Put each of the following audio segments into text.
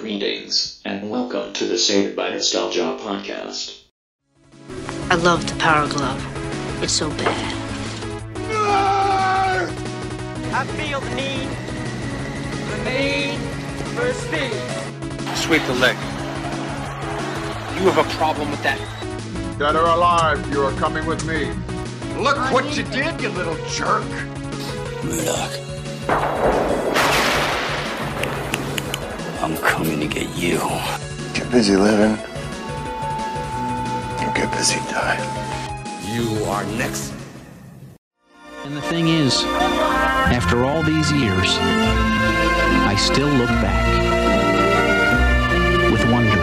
Greetings, and welcome to the Saved by Nostalgia podcast. I love the power glove. It's so bad. I feel the need, the need for speed. Sweep the leg. You have a problem with that. Dead or alive, you are coming with me. Look what you did, you little jerk. Murdoch. I'm coming to get you. Get busy living. Or get busy dying. You are next. And the thing is, after all these years, I still look back with wonder.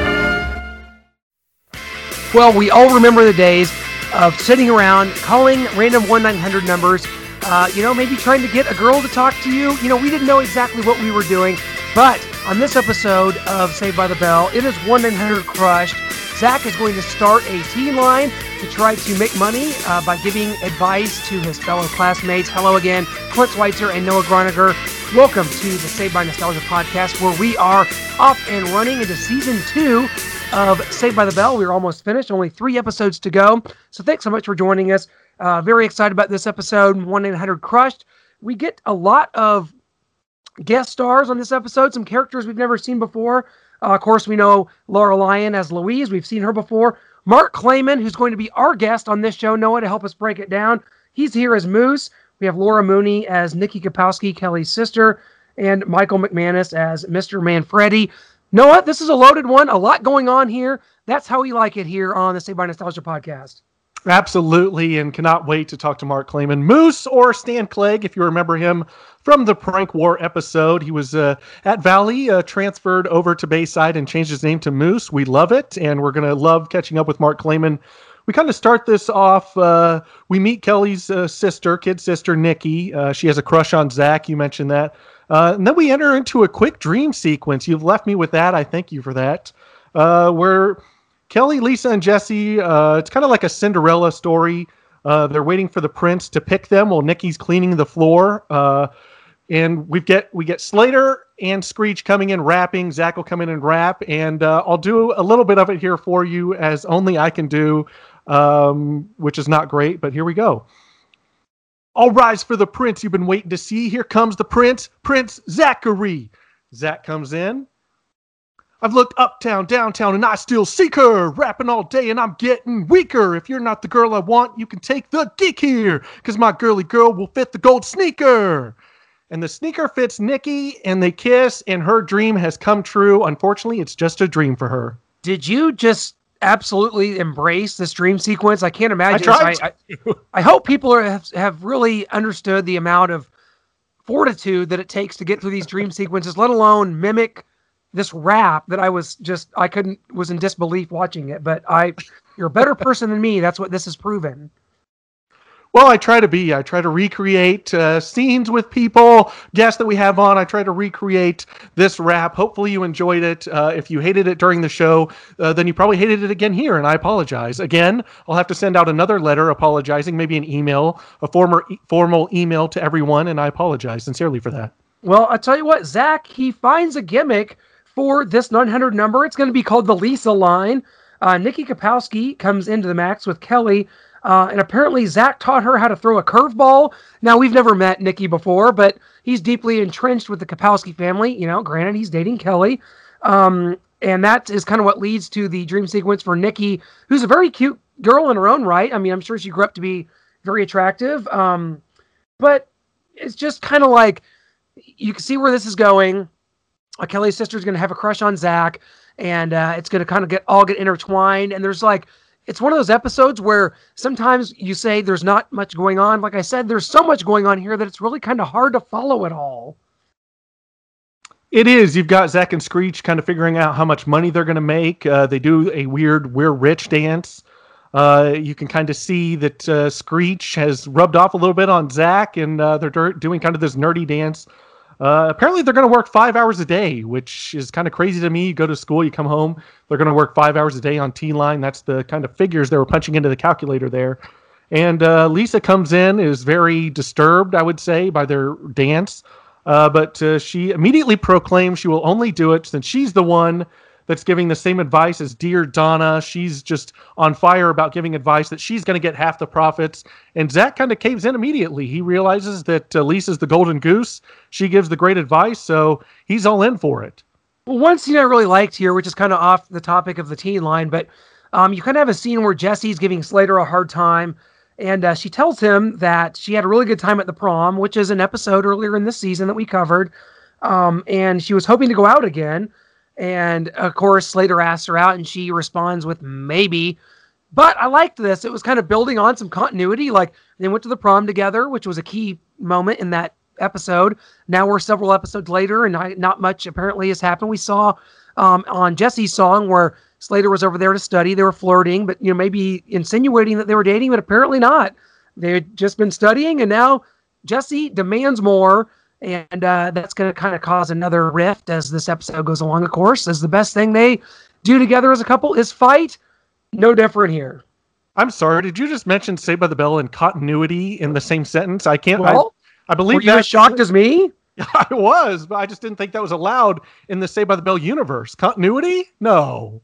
Well, we all remember the days of sitting around calling random 1 900 numbers, uh, you know, maybe trying to get a girl to talk to you. You know, we didn't know exactly what we were doing, but on this episode of Saved by the Bell, it is 1 900 Crushed. Zach is going to start a teen line to try to make money uh, by giving advice to his fellow classmates. Hello again, Clint Schweitzer and Noah Groniger. Welcome to the Saved by Nostalgia podcast, where we are off and running into season two of Saved by the Bell. We're almost finished, only three episodes to go. So thanks so much for joining us. Uh, very excited about this episode, 1 800 Crushed. We get a lot of guest stars on this episode, some characters we've never seen before. Uh, of course, we know Laura Lyon as Louise. We've seen her before. Mark Clayman, who's going to be our guest on this show, Noah, to help us break it down. He's here as Moose. We have Laura Mooney as Nikki Kapowski, Kelly's sister, and Michael McManus as Mr. Manfredi. Noah, this is a loaded one. A lot going on here. That's how we like it here on the Saved by Nostalgia podcast. Absolutely, and cannot wait to talk to Mark Clayman. Moose or Stan Clegg, if you remember him from the Prank War episode. He was uh, at Valley, uh, transferred over to Bayside, and changed his name to Moose. We love it, and we're going to love catching up with Mark Clayman. We kind of start this off. Uh, we meet Kelly's uh, sister, kid sister, Nikki. Uh, she has a crush on Zach. You mentioned that. Uh, and then we enter into a quick dream sequence. You've left me with that. I thank you for that. where Kelly, Lisa, and Jesse, uh, it's kind of like a Cinderella story. Uh, they're waiting for the prince to pick them while Nikki's cleaning the floor. Uh, and we get we get Slater and Screech coming in rapping. Zach will come in and rap, and uh, I'll do a little bit of it here for you as only I can do, um, which is not great, but here we go. All rise for the prince you've been waiting to see. Here comes the prince, Prince Zachary. Zach comes in. I've looked uptown, downtown, and I still seek her. Rapping all day, and I'm getting weaker. If you're not the girl I want, you can take the geek here, because my girly girl will fit the gold sneaker. And the sneaker fits Nikki, and they kiss, and her dream has come true. Unfortunately, it's just a dream for her. Did you just absolutely embrace this dream sequence? I can't imagine. I, I, I, I hope people are, have, have really understood the amount of fortitude that it takes to get through these dream sequences, let alone mimic this rap that I was just I couldn't was in disbelief watching it. But I, you're a better person than me. That's what this has proven. Well, I try to be. I try to recreate uh, scenes with people, guests that we have on. I try to recreate this rap. Hopefully, you enjoyed it. Uh, if you hated it during the show, uh, then you probably hated it again here, and I apologize. Again, I'll have to send out another letter apologizing, maybe an email, a former formal email to everyone, and I apologize sincerely for that. Well, I tell you what, Zach, he finds a gimmick for this 900 number. It's going to be called the Lisa line. Uh, Nikki Kapowski comes into the max with Kelly. Uh, and apparently, Zach taught her how to throw a curveball. Now, we've never met Nikki before, but he's deeply entrenched with the Kapowski family. You know, granted, he's dating Kelly. Um, and that is kind of what leads to the dream sequence for Nikki, who's a very cute girl in her own right. I mean, I'm sure she grew up to be very attractive. Um, but it's just kind of like you can see where this is going. Uh, Kelly's sister's going to have a crush on Zach, and uh, it's going to kind of get all get intertwined. And there's like it's one of those episodes where sometimes you say there's not much going on. Like I said, there's so much going on here that it's really kind of hard to follow it all. It is. You've got Zach and Screech kind of figuring out how much money they're going to make. Uh, they do a weird "We're Rich" dance. Uh, you can kind of see that uh, Screech has rubbed off a little bit on Zach, and uh, they're doing kind of this nerdy dance. Uh, apparently, they're going to work five hours a day, which is kind of crazy to me. You go to school, you come home, they're going to work five hours a day on T line. That's the kind of figures they were punching into the calculator there. And uh, Lisa comes in, is very disturbed, I would say, by their dance. Uh, but uh, she immediately proclaims she will only do it since she's the one that's giving the same advice as dear Donna. She's just on fire about giving advice that she's going to get half the profits. And Zach kind of caves in immediately. He realizes that uh, Lisa's the golden goose. She gives the great advice, so he's all in for it. Well, one scene I really liked here, which is kind of off the topic of the teen line, but um, you kind of have a scene where Jesse's giving Slater a hard time. And uh, she tells him that she had a really good time at the prom, which is an episode earlier in this season that we covered. Um, and she was hoping to go out again. And of course, Slater asks her out, and she responds with maybe. But I liked this. It was kind of building on some continuity. Like they went to the prom together, which was a key moment in that episode. Now we're several episodes later, and I, not much apparently has happened. We saw um, on Jesse's song where Slater was over there to study. They were flirting, but you know maybe insinuating that they were dating, but apparently not. They had just been studying, and now Jesse demands more and uh, that's going to kind of cause another rift as this episode goes along. Of course, as the best thing they do together as a couple is fight. No different here. I'm sorry. Did you just mention Saved by the Bell and continuity in the same sentence? I can't. Well, I, I believe were you as shocked as me? I was, but I just didn't think that was allowed in the Saved by the Bell universe. Continuity? No.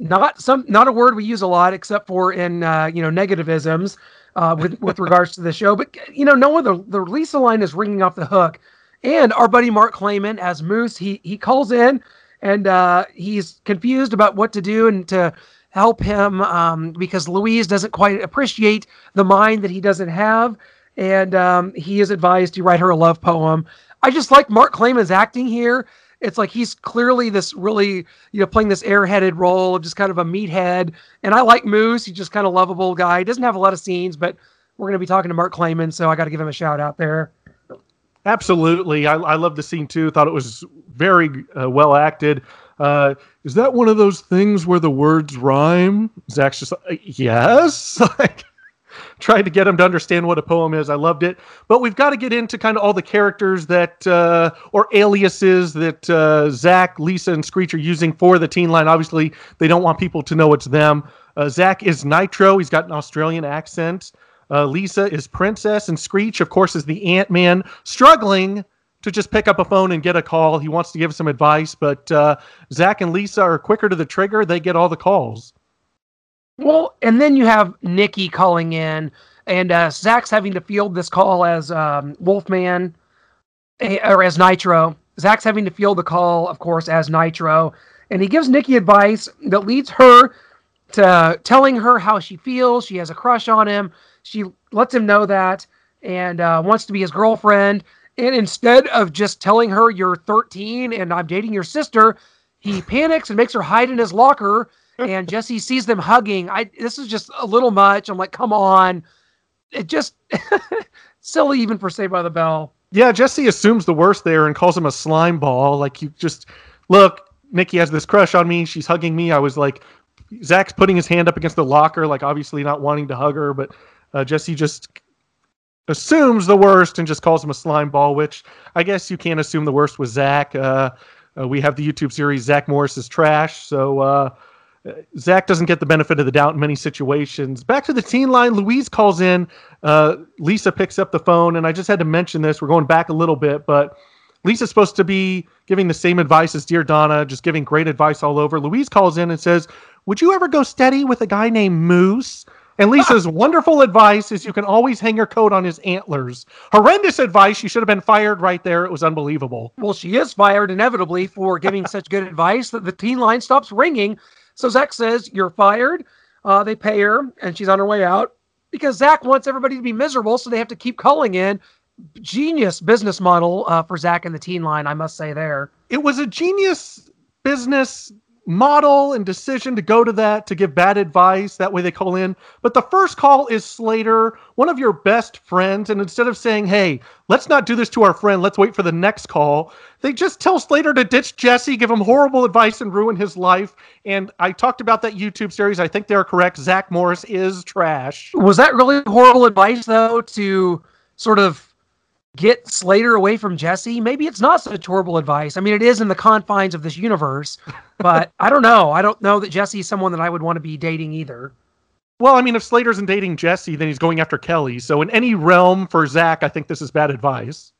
Not some. Not a word we use a lot, except for in uh, you know negativisms uh, with with regards to the show. But you know, no one the the Lisa line is ringing off the hook, and our buddy Mark Clayman as Moose, he he calls in and uh, he's confused about what to do and to help him um, because Louise doesn't quite appreciate the mind that he doesn't have, and um, he is advised to write her a love poem. I just like Mark Clayman's acting here it's like he's clearly this really, you know, playing this airheaded role of just kind of a meathead. And I like Moose. He's just kind of lovable guy. He doesn't have a lot of scenes, but we're going to be talking to Mark Clayman, so I got to give him a shout out there. Absolutely. I, I love the scene too. Thought it was very uh, well acted. Uh, is that one of those things where the words rhyme? Zach's just like, yes. like, tried to get him to understand what a poem is. I loved it. But we've got to get into kind of all the characters that, uh, or aliases that uh, Zach, Lisa, and Screech are using for the teen line. Obviously, they don't want people to know it's them. Uh, Zach is Nitro. He's got an Australian accent. Uh, Lisa is Princess. And Screech, of course, is the Ant Man, struggling to just pick up a phone and get a call. He wants to give some advice, but uh, Zach and Lisa are quicker to the trigger. They get all the calls. Well, and then you have Nikki calling in, and uh, Zach's having to field this call as um, Wolfman eh, or as Nitro. Zach's having to field the call, of course, as Nitro, and he gives Nikki advice that leads her to telling her how she feels. She has a crush on him. She lets him know that and uh, wants to be his girlfriend. And instead of just telling her you're 13 and I'm dating your sister, he panics and makes her hide in his locker and Jesse sees them hugging. I this is just a little much. I'm like, come on. It just silly even for Saved by the Bell. Yeah, Jesse assumes the worst there and calls him a slime ball. Like you just look, Nikki has this crush on me. She's hugging me. I was like, Zach's putting his hand up against the locker, like obviously not wanting to hug her, but uh, Jesse just assumes the worst and just calls him a slime ball. Which I guess you can't assume the worst with Zach. Uh, uh, we have the YouTube series Zach Morris is trash, so uh, Zach doesn't get the benefit of the doubt in many situations. Back to the teen line, Louise calls in. Uh, Lisa picks up the phone, and I just had to mention this. We're going back a little bit, but Lisa's supposed to be giving the same advice as Dear Donna, just giving great advice all over. Louise calls in and says, Would you ever go steady with a guy named Moose? And Lisa's wonderful advice is you can always hang your coat on his antlers. Horrendous advice. She should have been fired right there. It was unbelievable. Well, she is fired inevitably for giving such good advice that the teen line stops ringing so Zach says, You're fired. Uh, they pay her, and she's on her way out because Zach wants everybody to be miserable, so they have to keep calling in. Genius business model uh, for Zach and the teen line, I must say there. It was a genius business model and decision to go to that to give bad advice. That way they call in. But the first call is Slater, one of your best friends. And instead of saying, hey, let's not do this to our friend, let's wait for the next call, they just tell Slater to ditch Jesse, give him horrible advice, and ruin his life. And I talked about that YouTube series. I think they're correct. Zach Morris is trash. Was that really horrible advice, though, to sort of get Slater away from Jesse. Maybe it's not such horrible advice. I mean, it is in the confines of this universe, but I don't know. I don't know that Jesse's someone that I would want to be dating either. Well, I mean, if Slater isn't dating Jesse, then he's going after Kelly. So in any realm for Zach, I think this is bad advice.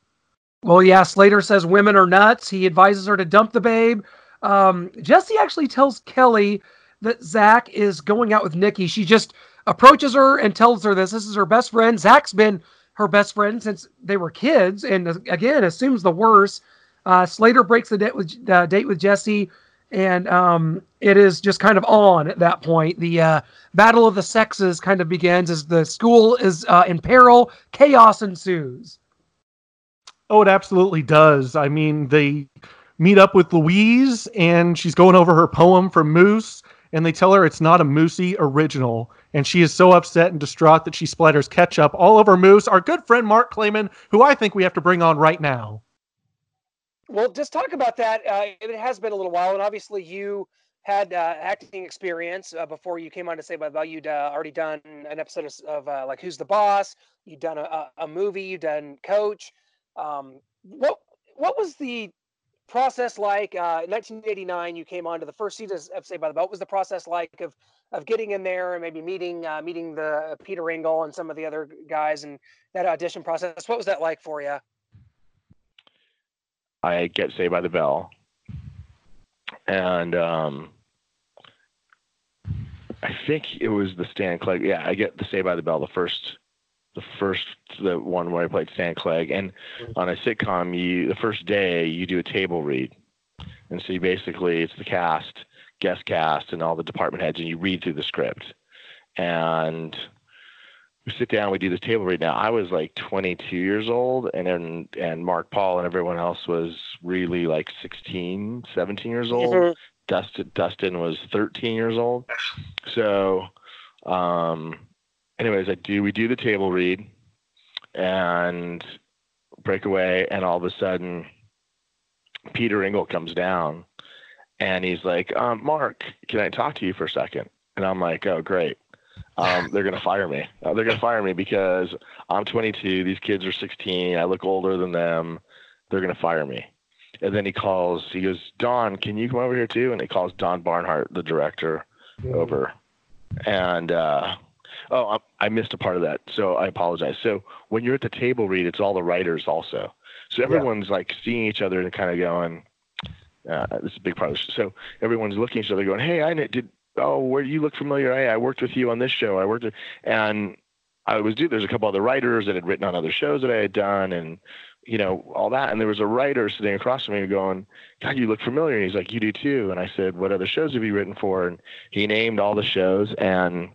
Well, yeah, Slater says women are nuts. He advises her to dump the babe. Um, Jesse actually tells Kelly that Zach is going out with Nikki. She just approaches her and tells her this. This is her best friend. Zach's been her best friend since they were kids, and again assumes the worst. Uh, Slater breaks the date with uh, date with Jesse, and um, it is just kind of on at that point. The uh, battle of the sexes kind of begins as the school is uh, in peril. Chaos ensues. Oh, it absolutely does. I mean, they meet up with Louise, and she's going over her poem from Moose, and they tell her it's not a Moosey original. And she is so upset and distraught that she splatters ketchup all over Moose, our good friend Mark Clayman, who I think we have to bring on right now. Well, just talk about that. Uh, it has been a little while, and obviously you had uh, acting experience uh, before you came on to Saved by the Bell you'd uh, already done an episode of, of uh, like Who's the Boss. You'd done a, a movie. You'd done Coach. Um, what what was the process like? Uh, in 1989, you came on to the first season of Saved by the Bell. What was the process like of of getting in there and maybe meeting uh, meeting the Peter Engel and some of the other guys and that audition process? What was that like for you? I get Saved by the Bell, and um, I think it was the Stan Clegg. Yeah, I get the Saved by the Bell, the first, the first, the one where I played Stan Clegg. And on a sitcom, you the first day you do a table read, and so you basically it's the cast, guest cast, and all the department heads, and you read through the script, and we sit down, we do this table read. Now I was like 22 years old, and then and Mark Paul and everyone else was really like 16, 17 years old. Mm-hmm. Dustin Dustin was 13 years old. So, um, anyways, I do we do the table read, and break away, and all of a sudden, Peter Engel comes down, and he's like, um, "Mark, can I talk to you for a second? And I'm like, "Oh, great." um, they're going to fire me. Uh, they're going to fire me because I'm 22. These kids are 16. I look older than them. They're going to fire me. And then he calls, he goes, Don, can you come over here too? And he calls Don Barnhart, the director, mm. over. And, uh, oh, I, I missed a part of that. So I apologize. So when you're at the table read, it's all the writers also. So everyone's yeah. like seeing each other and kind of going, uh, this is a big part of this. So everyone's looking at each other going, Hey, I did, oh, where you look familiar. Hey, I worked with you on this show. I worked with, and I was, do there's a couple other writers that had written on other shows that I had done and, you know, all that. And there was a writer sitting across from me going, God, you look familiar. And he's like, you do too. And I said, what other shows have you written for? And he named all the shows and,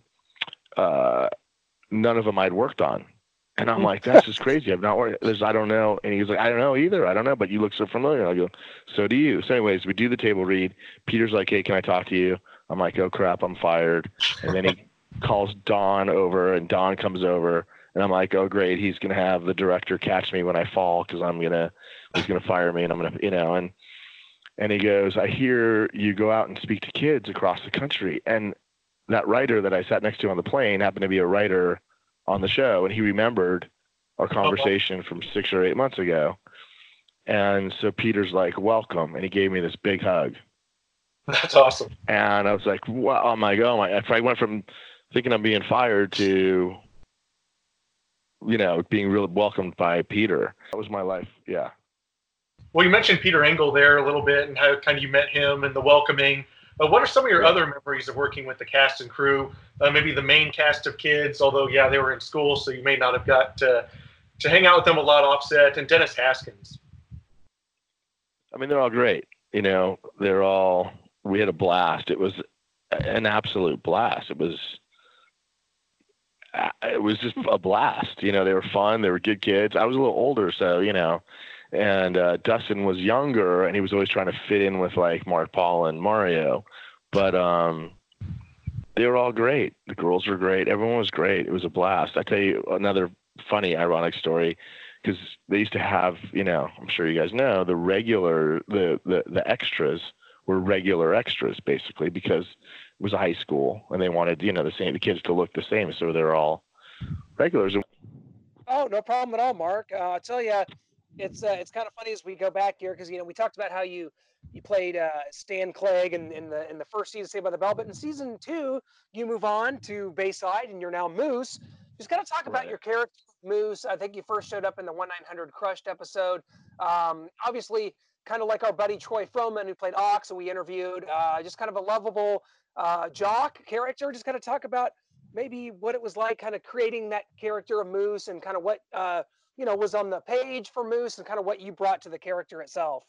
uh, none of them I'd worked on. And I'm like, that's just crazy. I've not worked. There's, I don't know. And he's like, I don't know either. I don't know, but you look so familiar. I go, so do you. So, anyways, we do the table read. Peter's like, hey, can I talk to you? I'm like, oh crap, I'm fired. And then he calls Don over, and Don comes over, and I'm like, oh great, he's gonna have the director catch me when I fall because I'm gonna he's gonna fire me, and I'm gonna you know and and he goes, I hear you go out and speak to kids across the country, and that writer that I sat next to on the plane happened to be a writer on the show, and he remembered our oh, conversation from six or eight months ago. And so Peter's like, welcome. And he gave me this big hug. That's awesome. And I was like, wow, oh my god! Oh I went from thinking I'm being fired to, you know, being really welcomed by Peter. That was my life. Yeah. Well, you mentioned Peter Engel there a little bit and how kind of you met him and the welcoming. Uh, what are some of your other memories of working with the cast and crew? Uh, maybe the main cast of kids, although yeah, they were in school, so you may not have got to to hang out with them a lot. Offset and Dennis Haskins. I mean, they're all great. You know, they're all we had a blast. It was an absolute blast. It was it was just a blast. You know, they were fun. They were good kids. I was a little older, so you know, and uh, Dustin was younger, and he was always trying to fit in with like Mark Paul and Mario. But um, they were all great. The girls were great. Everyone was great. It was a blast. I tell you another funny, ironic story because they used to have, you know, I'm sure you guys know the regular, the the the extras were regular extras basically because it was a high school and they wanted you know the same the kids to look the same so they're all regulars oh no problem at all mark uh, i'll tell you it's uh, it's kind of funny as we go back here because you know we talked about how you you played uh, Stan Clegg in, in the in the first season Saved by the Bell, but in season two you move on to Bayside and you're now Moose. Just kind of talk right. about your character Moose. I think you first showed up in the one nine hundred Crushed episode. Um, obviously, kind of like our buddy Troy Fromin, who played Ox, and we interviewed, uh, just kind of a lovable uh, jock character. Just kind of talk about maybe what it was like, kind of creating that character of Moose, and kind of what uh, you know was on the page for Moose, and kind of what you brought to the character itself.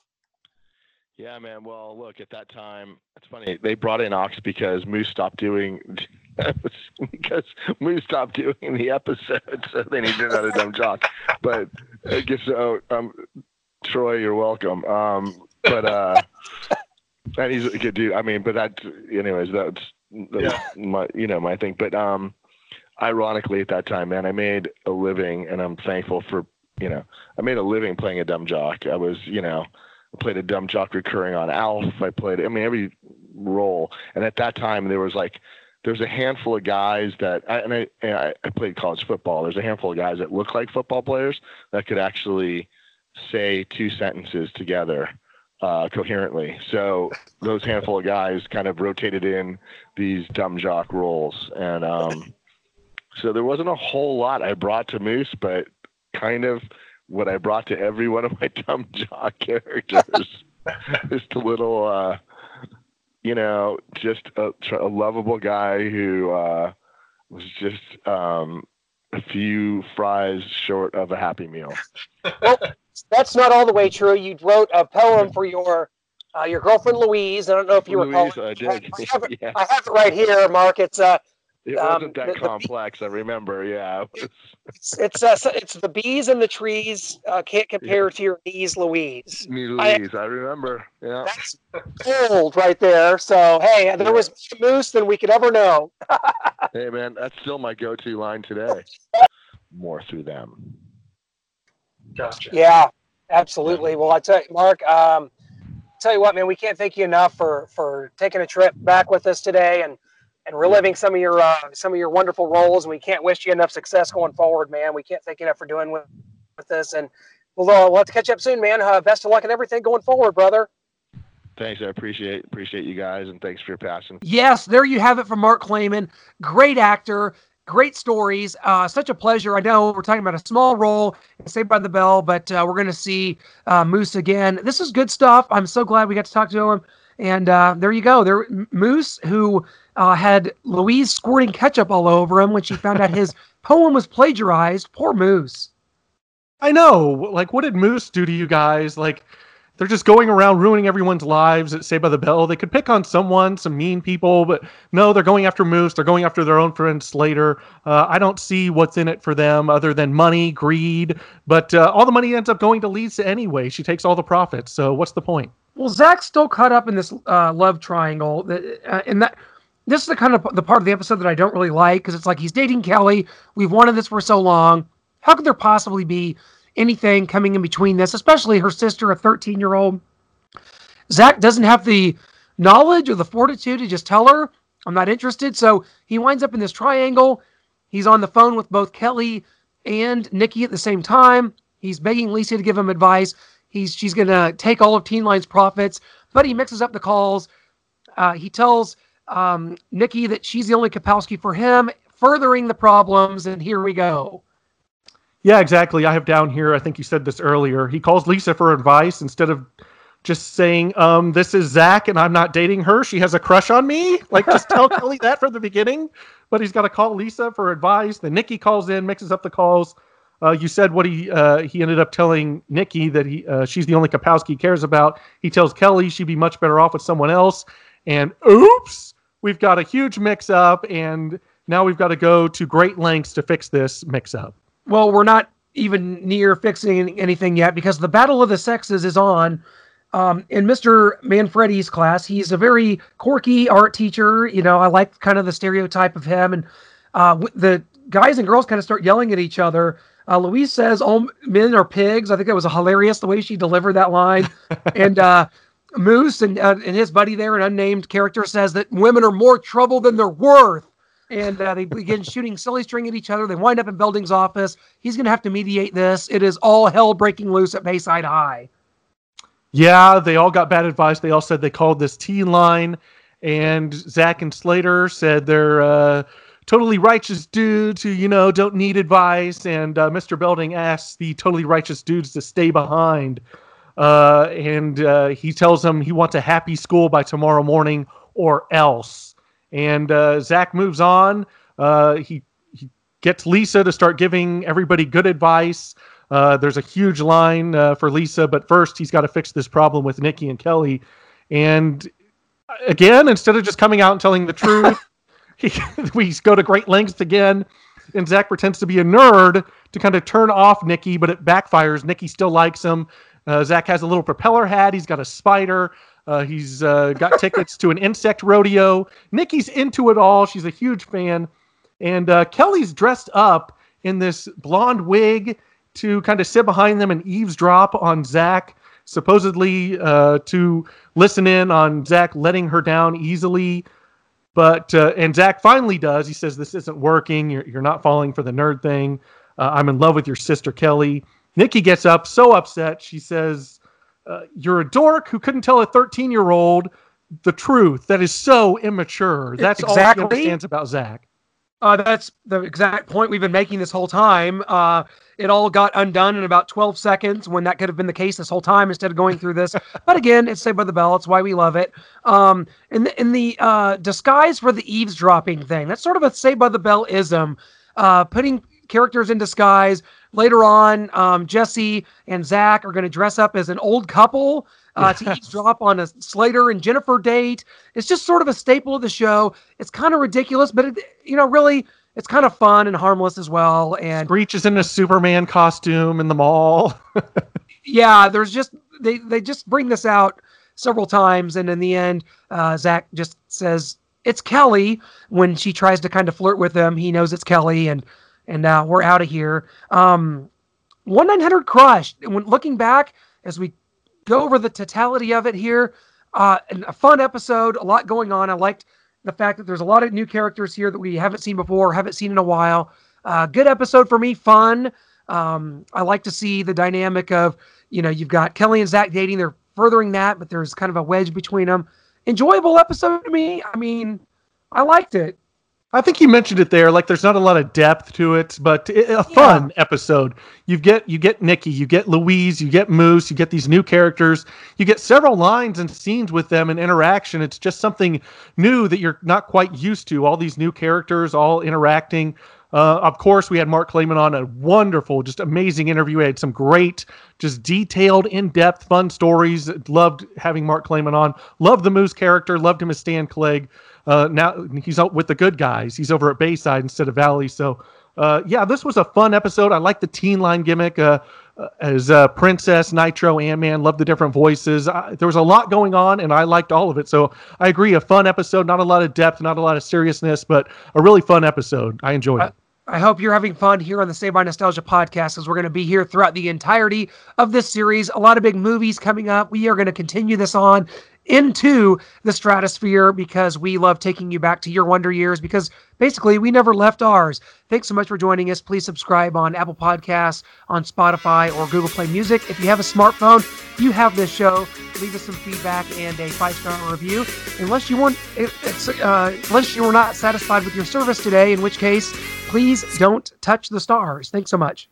Yeah, man. Well, look, at that time, it's funny. They brought in Ox because Moose stopped doing because Moose stopped doing the episode, so they needed another dumb jock. But I guess so. Um, Troy, you're welcome. Um, but uh, and he's a good dude. I mean, but that, anyways, that's, that's yeah. my, you know, my thing. But um, ironically, at that time, man, I made a living, and I'm thankful for, you know, I made a living playing a dumb jock. I was, you know, I played a dumb jock recurring on Alf. I played, I mean, every role. And at that time, there was like, there's a handful of guys that, I, and I, and I, played college football. There's a handful of guys that look like football players that could actually say two sentences together uh, coherently. So those handful of guys kind of rotated in these dumb jock roles, and um, so there wasn't a whole lot I brought to Moose, but kind of what I brought to every one of my dumb jock characters. just a little, uh, you know, just a, a lovable guy who uh, was just um, a few fries short of a happy meal. well, that's not all the way true. You wrote a poem for your uh, your girlfriend Louise. I don't know if you Louise, recall. I did. I have, it, yeah. I have it right here, Mark. It's uh, it wasn't that um, the, complex. The, I remember. Yeah. It's it's, uh, it's the bees and the trees uh, can't compare yeah. to your knees, Louise. Me, Louise. I, I, remember. Yeah. That's gold right there. So hey, there yeah. was more moose than we could ever know. hey man, that's still my go-to line today. more through them. Gotcha. Yeah, absolutely. Well, I tell you, Mark. Um, tell you what, man, we can't thank you enough for for taking a trip back with us today and and reliving some of your uh, some of your wonderful roles. And we can't wish you enough success going forward, man. We can't thank you enough for doing with with this. And we'll uh, we'll have to catch up soon, man. Uh, best of luck and everything going forward, brother. Thanks, I appreciate appreciate you guys, and thanks for your passion. Yes, there you have it from Mark Clayman, great actor great stories. Uh, such a pleasure. I know we're talking about a small role in Saved by the Bell, but uh, we're going to see uh, Moose again. This is good stuff. I'm so glad we got to talk to him. And uh, there you go. There, Moose, who uh, had Louise squirting ketchup all over him when she found out his poem was plagiarized. Poor Moose. I know. Like, what did Moose do to you guys? Like, they're just going around ruining everyone's lives at Saved by the Bell. They could pick on someone, some mean people, but no, they're going after Moose. They're going after their own friend Slater. Uh, I don't see what's in it for them other than money, greed. But uh, all the money ends up going to Lisa anyway. She takes all the profits. So what's the point? Well, Zach's still caught up in this uh, love triangle, uh, and that this is the kind of the part of the episode that I don't really like because it's like he's dating Kelly. We've wanted this for so long. How could there possibly be anything coming in between this, especially her sister, a 13 year old. Zach doesn't have the knowledge or the fortitude to just tell her, I'm not interested. So he winds up in this triangle. He's on the phone with both Kelly and Nikki at the same time. He's begging Lisa to give him advice. He's she's gonna take all of Teen Line's profits, but he mixes up the calls. Uh, he tells um, Nikki that she's the only Kapowski for him, furthering the problems. And here we go. Yeah, exactly. I have down here, I think you said this earlier. He calls Lisa for advice instead of just saying, um, this is Zach and I'm not dating her. She has a crush on me. Like, just tell Kelly that from the beginning. But he's got to call Lisa for advice. Then Nikki calls in, mixes up the calls. Uh, you said what he uh, he ended up telling Nikki that he uh, she's the only Kapowski he cares about. He tells Kelly she'd be much better off with someone else. And oops, we've got a huge mix up, and now we've got to go to great lengths to fix this mix up. Well, we're not even near fixing anything yet because the battle of the sexes is on. Um, in Mr. Manfredi's class, he's a very quirky art teacher. You know, I like kind of the stereotype of him. And uh, the guys and girls kind of start yelling at each other. Uh, Louise says, "All men are pigs." I think that was hilarious the way she delivered that line. and uh, Moose and uh, and his buddy there, an unnamed character, says that women are more trouble than they're worth and uh, they begin shooting silly string at each other. They wind up in Belding's office. He's going to have to mediate this. It is all hell breaking loose at Bayside High. Yeah, they all got bad advice. They all said they called this T line, and Zach and Slater said they're uh, totally righteous dudes who, you know, don't need advice. And uh, Mr. Belding asks the totally righteous dudes to stay behind. Uh, and uh, he tells them he wants a happy school by tomorrow morning or else. And uh, Zach moves on. Uh, he, he gets Lisa to start giving everybody good advice. Uh, there's a huge line uh, for Lisa, but first he's got to fix this problem with Nikki and Kelly. And again, instead of just coming out and telling the truth, he, we go to great lengths again. And Zach pretends to be a nerd to kind of turn off Nikki, but it backfires. Nikki still likes him. Uh, Zach has a little propeller hat. He's got a spider. Uh, he's uh, got tickets to an insect rodeo. Nikki's into it all. She's a huge fan. And uh, Kelly's dressed up in this blonde wig to kind of sit behind them and eavesdrop on Zach, supposedly uh, to listen in on Zach letting her down easily. But uh, and Zach finally does. He says, "This isn't working. You're you're not falling for the nerd thing. Uh, I'm in love with your sister Kelly." Nikki gets up, so upset. She says, uh, "You're a dork who couldn't tell a 13 year old the truth. That is so immature. That's exactly. all she understands about Zach." Uh, that's the exact point we've been making this whole time. Uh, it all got undone in about 12 seconds when that could have been the case this whole time instead of going through this. but again, it's Saved by the Bell. It's why we love it. Um, in the, in the uh, disguise for the eavesdropping thing, that's sort of a Saved by the Bell ism. Uh, putting characters in disguise. Later on, um, Jesse and Zach are going to dress up as an old couple uh, to eavesdrop on a Slater and Jennifer date. It's just sort of a staple of the show. It's kind of ridiculous, but it, you know, really, it's kind of fun and harmless as well. And Screech is in a Superman costume in the mall. yeah, there's just they they just bring this out several times, and in the end, uh, Zach just says it's Kelly when she tries to kind of flirt with him. He knows it's Kelly, and and uh, we're out of here. Um, one nine hundred crushed. When looking back, as we go over the totality of it here, uh, a fun episode, a lot going on. I liked the fact that there's a lot of new characters here that we haven't seen before, haven't seen in a while. Uh, good episode for me, fun. Um, I like to see the dynamic of, you know, you've got Kelly and Zach dating. They're furthering that, but there's kind of a wedge between them. Enjoyable episode to me. I mean, I liked it. I think you mentioned it there. Like, there's not a lot of depth to it, but it, a fun yeah. episode. You get you get Nikki, you get Louise, you get Moose, you get these new characters. You get several lines and scenes with them and interaction. It's just something new that you're not quite used to. All these new characters, all interacting. Uh, of course, we had Mark Clayman on a wonderful, just amazing interview. We had some great, just detailed, in depth, fun stories. Loved having Mark Clayman on. Loved the Moose character. Loved him as Stan Clegg. Uh, now he's out with the good guys. He's over at Bayside instead of Valley. So, uh, yeah, this was a fun episode. I like the teen line gimmick uh, uh as uh, Princess, Nitro, Ant Man. Love the different voices. there was a lot going on, and I liked all of it. So I agree. A fun episode. Not a lot of depth, not a lot of seriousness, but a really fun episode. I enjoyed it. I hope you're having fun here on the Saved by Nostalgia podcast because we're going to be here throughout the entirety of this series. A lot of big movies coming up. We are going to continue this on into the stratosphere because we love taking you back to your wonder years because basically we never left ours. Thanks so much for joining us. Please subscribe on Apple Podcasts, on Spotify, or Google Play Music. If you have a smartphone, you have this show. Leave us some feedback and a five star review. Unless you want, uh, unless you were not satisfied with your service today, in which case, please don't touch the stars. Thanks so much.